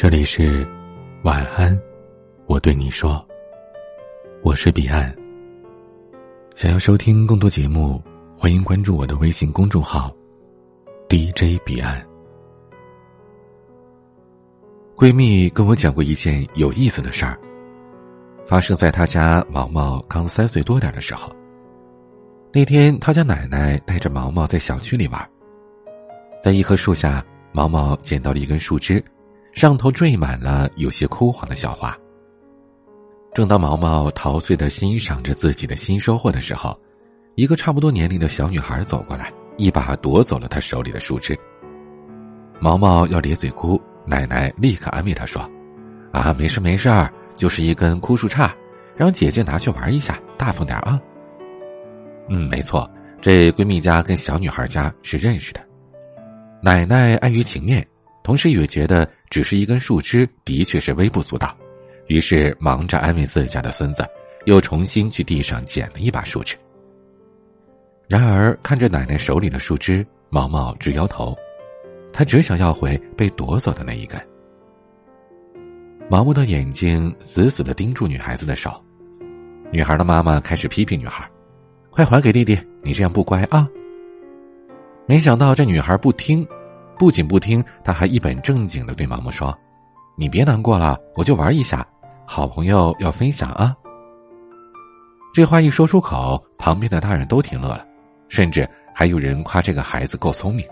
这里是晚安，我对你说，我是彼岸。想要收听更多节目，欢迎关注我的微信公众号 DJ 彼岸。闺蜜跟我讲过一件有意思的事儿，发生在她家毛毛刚三岁多点的时候。那天，她家奶奶带着毛毛在小区里玩，在一棵树下，毛毛捡到了一根树枝。上头缀满了有些枯黄的小花。正当毛毛陶醉的欣赏着自己的新收获的时候，一个差不多年龄的小女孩走过来，一把夺走了她手里的树枝。毛毛要咧嘴哭，奶奶立刻安慰她说：“啊，没事没事就是一根枯树杈，让姐姐拿去玩一下，大方点啊。”嗯，没错，这闺蜜家跟小女孩家是认识的。奶奶碍于情面。同时也觉得只是一根树枝的确是微不足道，于是忙着安慰自家的孙子，又重新去地上捡了一把树枝。然而看着奶奶手里的树枝，毛毛直摇头，他只想要回被夺走的那一根。毛毛的眼睛死死的盯住女孩子的手，女孩的妈妈开始批评女孩：“快还给弟弟，你这样不乖啊！”没想到这女孩不听。不仅不听，他还一本正经的对毛毛说：“你别难过了，我就玩一下，好朋友要分享啊。”这话一说出口，旁边的大人都听乐了，甚至还有人夸这个孩子够聪明。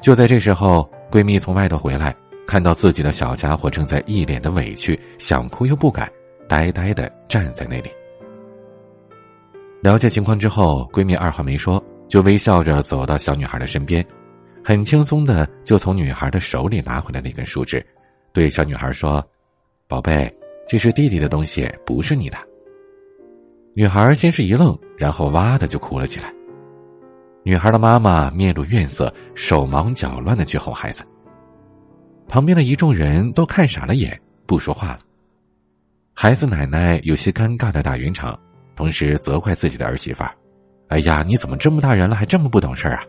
就在这时候，闺蜜从外头回来，看到自己的小家伙正在一脸的委屈，想哭又不敢，呆呆的站在那里。了解情况之后，闺蜜二话没说，就微笑着走到小女孩的身边。很轻松的就从女孩的手里拿回来那根树枝，对小女孩说：“宝贝，这是弟弟的东西，不是你的。”女孩先是一愣，然后哇的就哭了起来。女孩的妈妈面露怨色，手忙脚乱的去哄孩子。旁边的一众人都看傻了眼，不说话了。孩子奶奶有些尴尬的打圆场，同时责怪自己的儿媳妇：“哎呀，你怎么这么大人了还这么不懂事儿啊？”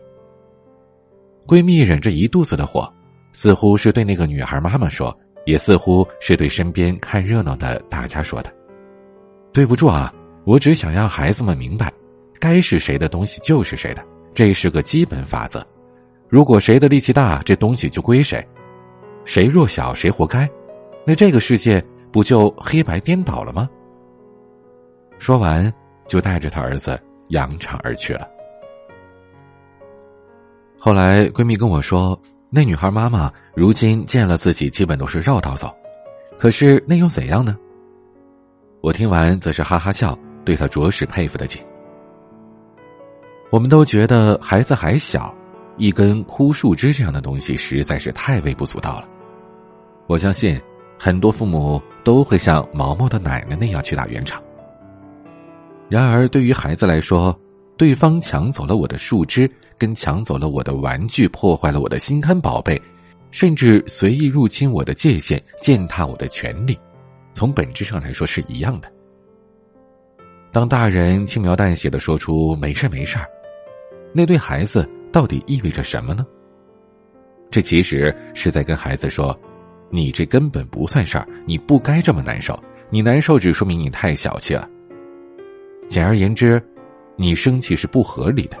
闺蜜忍着一肚子的火，似乎是对那个女孩妈妈说，也似乎是对身边看热闹的大家说的：“对不住啊，我只想让孩子们明白，该是谁的东西就是谁的，这是个基本法则。如果谁的力气大，这东西就归谁；谁弱小，谁活该。那这个世界不就黑白颠倒了吗？”说完，就带着他儿子扬长而去了。后来，闺蜜跟我说，那女孩妈妈如今见了自己，基本都是绕道走。可是那又怎样呢？我听完，则是哈哈笑，对她着实佩服的紧。我们都觉得孩子还小，一根枯树枝这样的东西实在是太微不足道了。我相信，很多父母都会像毛毛的奶奶那样去打圆场。然而，对于孩子来说，对方抢走了我的树枝。跟抢走了我的玩具，破坏了我的心肝宝贝，甚至随意入侵我的界限，践踏我的权利，从本质上来说是一样的。当大人轻描淡写的说出“没事没事那对孩子到底意味着什么呢？这其实是在跟孩子说：“你这根本不算事儿，你不该这么难受，你难受只说明你太小气了。”简而言之，你生气是不合理的。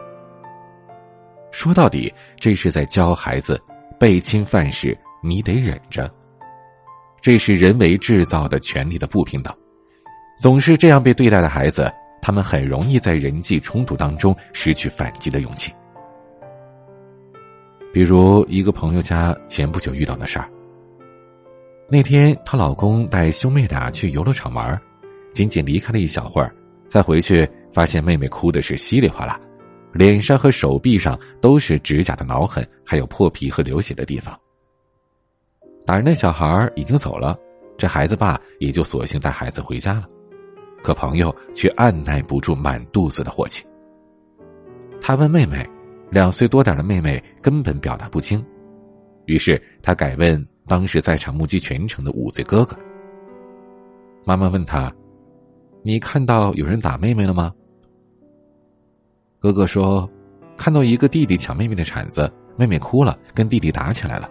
说到底，这是在教孩子，被侵犯时你得忍着。这是人为制造的权利的不平等，总是这样被对待的孩子，他们很容易在人际冲突当中失去反击的勇气。比如一个朋友家前不久遇到的事儿。那天她老公带兄妹俩去游乐场玩，仅仅离开了一小会儿，再回去发现妹妹哭的是稀里哗啦。脸上和手臂上都是指甲的挠痕，还有破皮和流血的地方。打人的小孩已经走了，这孩子爸也就索性带孩子回家了。可朋友却按耐不住满肚子的火气。他问妹妹，两岁多点的妹妹根本表达不清，于是他改问当时在场目击全程的五岁哥哥。妈妈问他：“你看到有人打妹妹了吗？”哥哥说：“看到一个弟弟抢妹妹的铲子，妹妹哭了，跟弟弟打起来了。”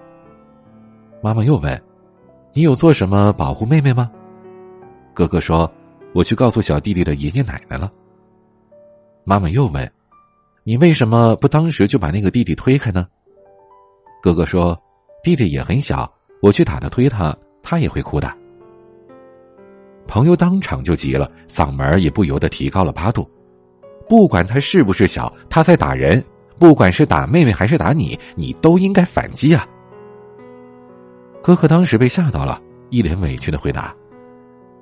妈妈又问：“你有做什么保护妹妹吗？”哥哥说：“我去告诉小弟弟的爷爷奶奶了。”妈妈又问：“你为什么不当时就把那个弟弟推开呢？”哥哥说：“弟弟也很小，我去打他推他，他也会哭的。”朋友当场就急了，嗓门也不由得提高了八度。不管他是不是小，他在打人，不管是打妹妹还是打你，你都应该反击啊！哥哥当时被吓到了，一脸委屈的回答：“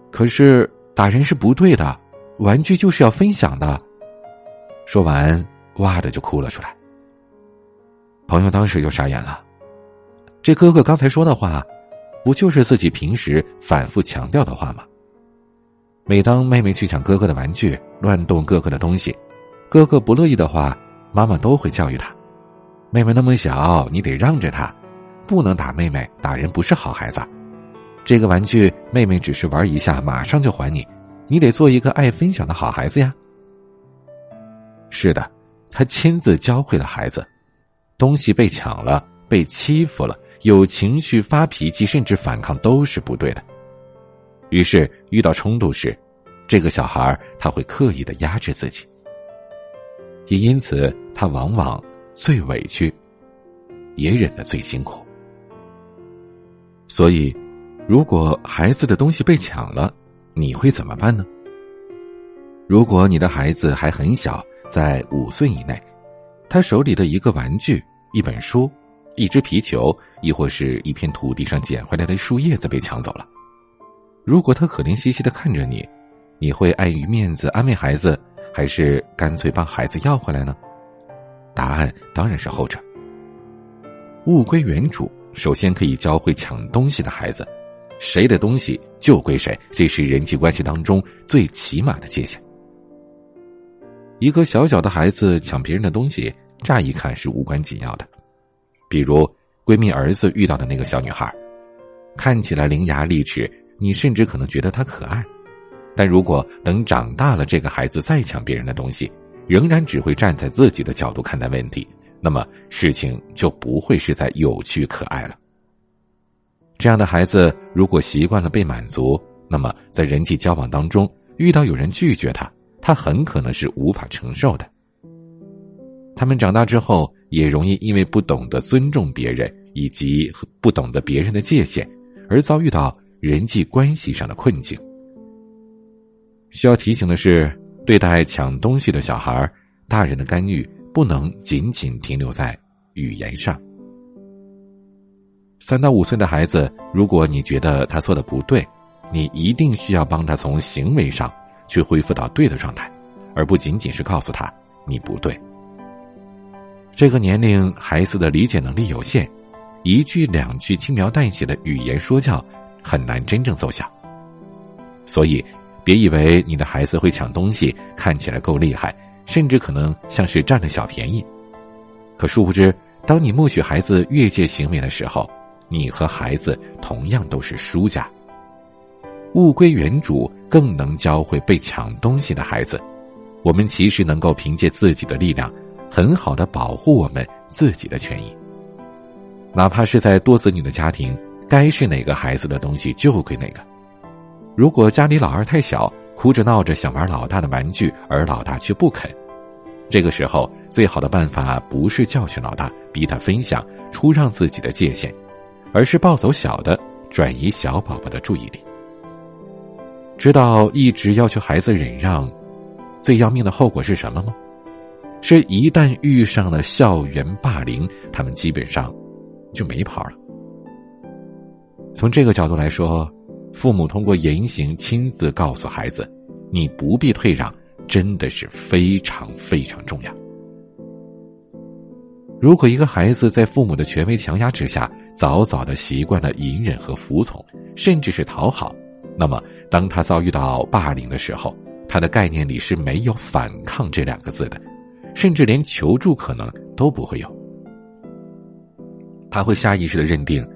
可是打人是不对的，玩具就是要分享的。”说完，哇的就哭了出来。朋友当时就傻眼了，这哥哥刚才说的话，不就是自己平时反复强调的话吗？每当妹妹去抢哥哥的玩具、乱动哥哥的东西，哥哥不乐意的话，妈妈都会教育他：“妹妹那么小，你得让着她，不能打妹妹，打人不是好孩子。这个玩具妹妹只是玩一下，马上就还你，你得做一个爱分享的好孩子呀。”是的，他亲自教会了孩子，东西被抢了、被欺负了，有情绪发脾气甚至反抗都是不对的。于是遇到冲突时，这个小孩他会刻意的压制自己，也因此他往往最委屈，也忍得最辛苦。所以，如果孩子的东西被抢了，你会怎么办呢？如果你的孩子还很小，在五岁以内，他手里的一个玩具、一本书、一只皮球，亦或是一片土地上捡回来的树叶子被抢走了。如果他可怜兮兮的看着你，你会碍于面子安慰孩子，还是干脆帮孩子要回来呢？答案当然是后者。物归原主，首先可以教会抢东西的孩子，谁的东西就归谁，这是人际关系当中最起码的界限。一个小小的孩子抢别人的东西，乍一看是无关紧要的，比如闺蜜儿子遇到的那个小女孩，看起来伶牙俐齿。你甚至可能觉得他可爱，但如果等长大了，这个孩子再抢别人的东西，仍然只会站在自己的角度看待问题，那么事情就不会是在有趣可爱了。这样的孩子如果习惯了被满足，那么在人际交往当中遇到有人拒绝他，他很可能是无法承受的。他们长大之后也容易因为不懂得尊重别人以及不懂得别人的界限，而遭遇到。人际关系上的困境。需要提醒的是，对待抢东西的小孩，大人的干预不能仅仅停留在语言上。三到五岁的孩子，如果你觉得他做的不对，你一定需要帮他从行为上去恢复到对的状态，而不仅仅是告诉他你不对。这个年龄孩子的理解能力有限，一句两句轻描淡写的语言说教。很难真正奏效，所以别以为你的孩子会抢东西看起来够厉害，甚至可能像是占了小便宜。可殊不知，当你默许孩子越界行为的时候，你和孩子同样都是输家。物归原主更能教会被抢东西的孩子，我们其实能够凭借自己的力量，很好的保护我们自己的权益，哪怕是在多子女的家庭。该是哪个孩子的东西就归哪个。如果家里老二太小，哭着闹着想玩老大的玩具，而老大却不肯，这个时候最好的办法不是教训老大，逼他分享，出让自己的界限，而是抱走小的，转移小宝宝的注意力。知道一直要求孩子忍让，最要命的后果是什么吗？是一旦遇上了校园霸凌，他们基本上就没跑了。从这个角度来说，父母通过言行亲自告诉孩子：“你不必退让”，真的是非常非常重要。如果一个孩子在父母的权威强压之下，早早的习惯了隐忍和服从，甚至是讨好，那么当他遭遇到霸凌的时候，他的概念里是没有反抗这两个字的，甚至连求助可能都不会有。他会下意识的认定。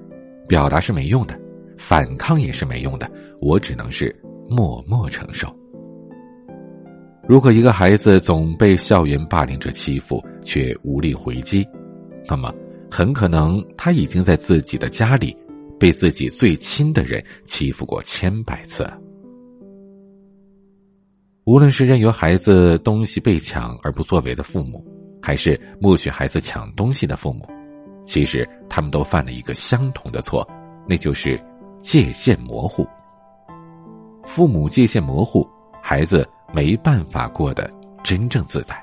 表达是没用的，反抗也是没用的，我只能是默默承受。如果一个孩子总被校园霸凌者欺负，却无力回击，那么很可能他已经在自己的家里被自己最亲的人欺负过千百次了。无论是任由孩子东西被抢而不作为的父母，还是默许孩子抢东西的父母，其实他们都犯了一个相同的错，那就是界限模糊。父母界限模糊，孩子没办法过得真正自在。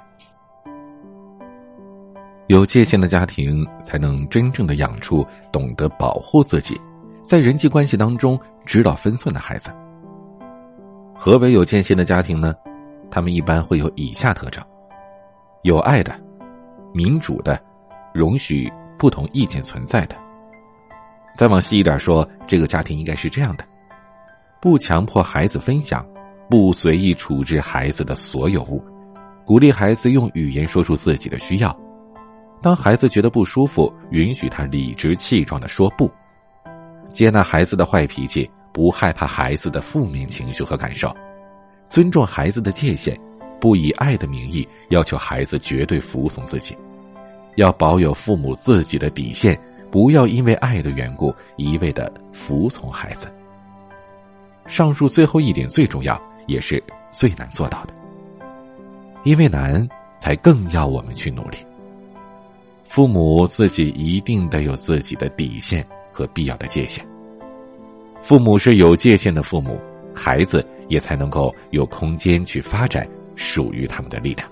有界限的家庭，才能真正的养出懂得保护自己，在人际关系当中知道分寸的孩子。何为有界限的家庭呢？他们一般会有以下特征：有爱的、民主的、容许不同意见存在的。再往细一点说，这个家庭应该是这样的：不强迫孩子分享，不随意处置孩子的所有物，鼓励孩子用语言说出自己的需要。当孩子觉得不舒服，允许他理直气壮的说不，接纳孩子的坏脾气。不害怕孩子的负面情绪和感受，尊重孩子的界限，不以爱的名义要求孩子绝对服从自己，要保有父母自己的底线，不要因为爱的缘故一味的服从孩子。上述最后一点最重要，也是最难做到的，因为难，才更要我们去努力。父母自己一定得有自己的底线和必要的界限。父母是有界限的父母，孩子也才能够有空间去发展属于他们的力量。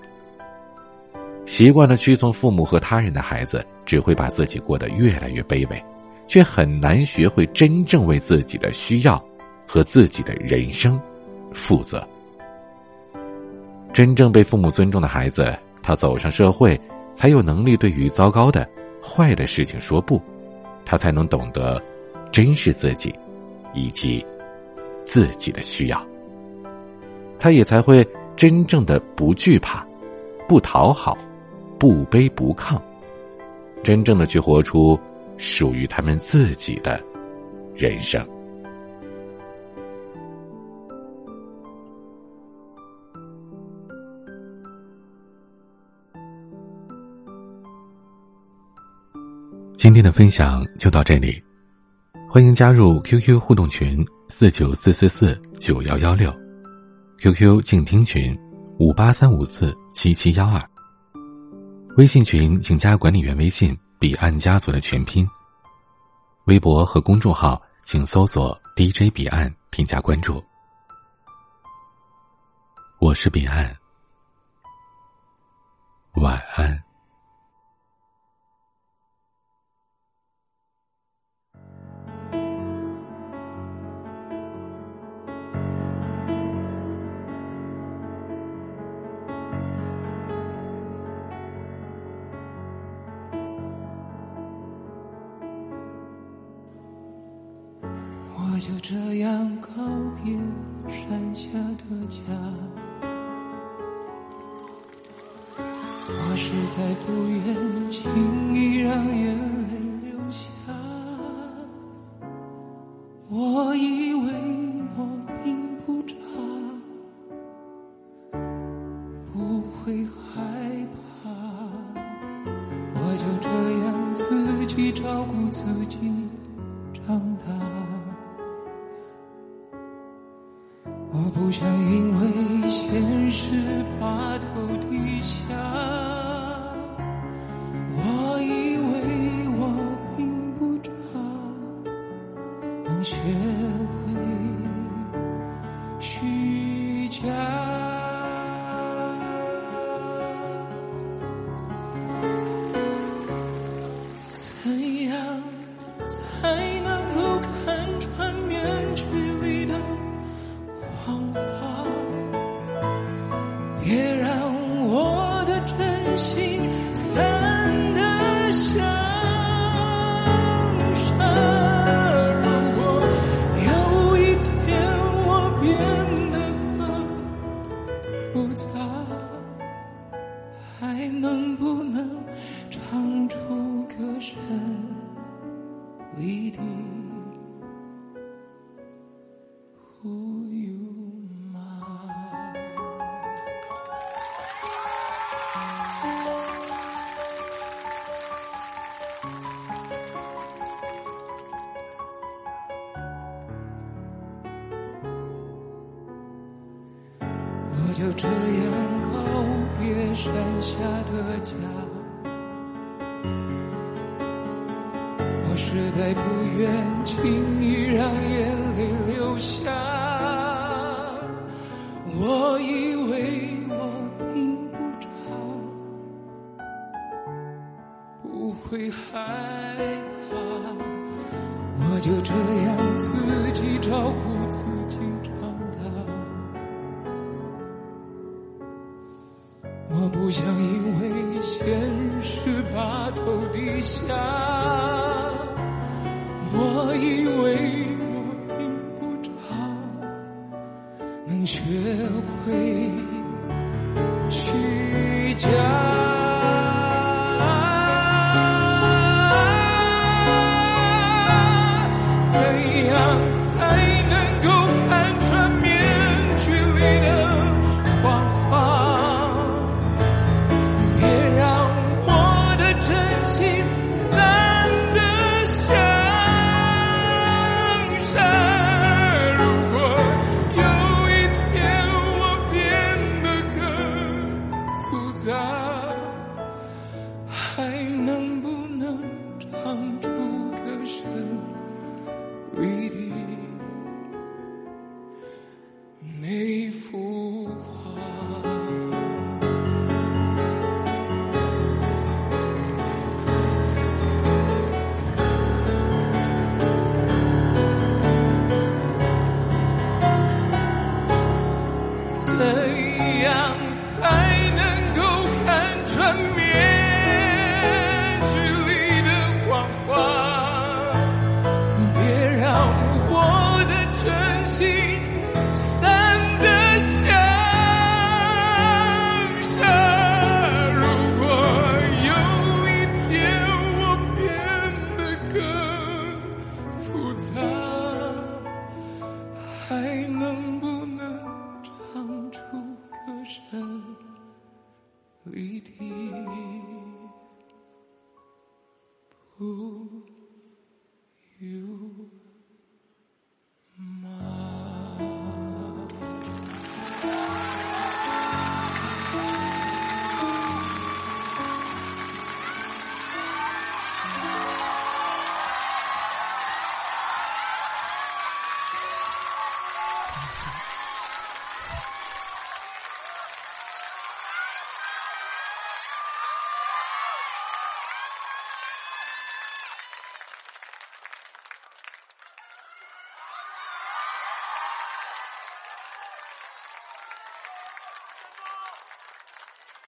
习惯了屈从父母和他人的孩子，只会把自己过得越来越卑微，却很难学会真正为自己的需要和自己的人生负责。真正被父母尊重的孩子，他走上社会，才有能力对于糟糕的、坏的事情说不，他才能懂得珍视自己。以及自己的需要，他也才会真正的不惧怕、不讨好、不卑不亢，真正的去活出属于他们自己的人生。今天的分享就到这里。欢迎加入 QQ 互动群四九四四四九幺幺六，QQ 静听群五八三五四七七幺二。微信群请加管理员微信“彼岸家族”的全拼。微博和公众号请搜索 “DJ 彼岸”添加关注。我是彼岸，晚安。就这样告别山下的家，我实在不愿轻易让眼泪流下。我以为我并不差，不会害怕，我就这样自己照顾自己。不想因为现实把头低下。我以为我并不差能学会虚假。怎样才一定。你害怕。我就这样自己照顾自己长大。我不想因为现实把头低下。还能不能唱出歌声？为你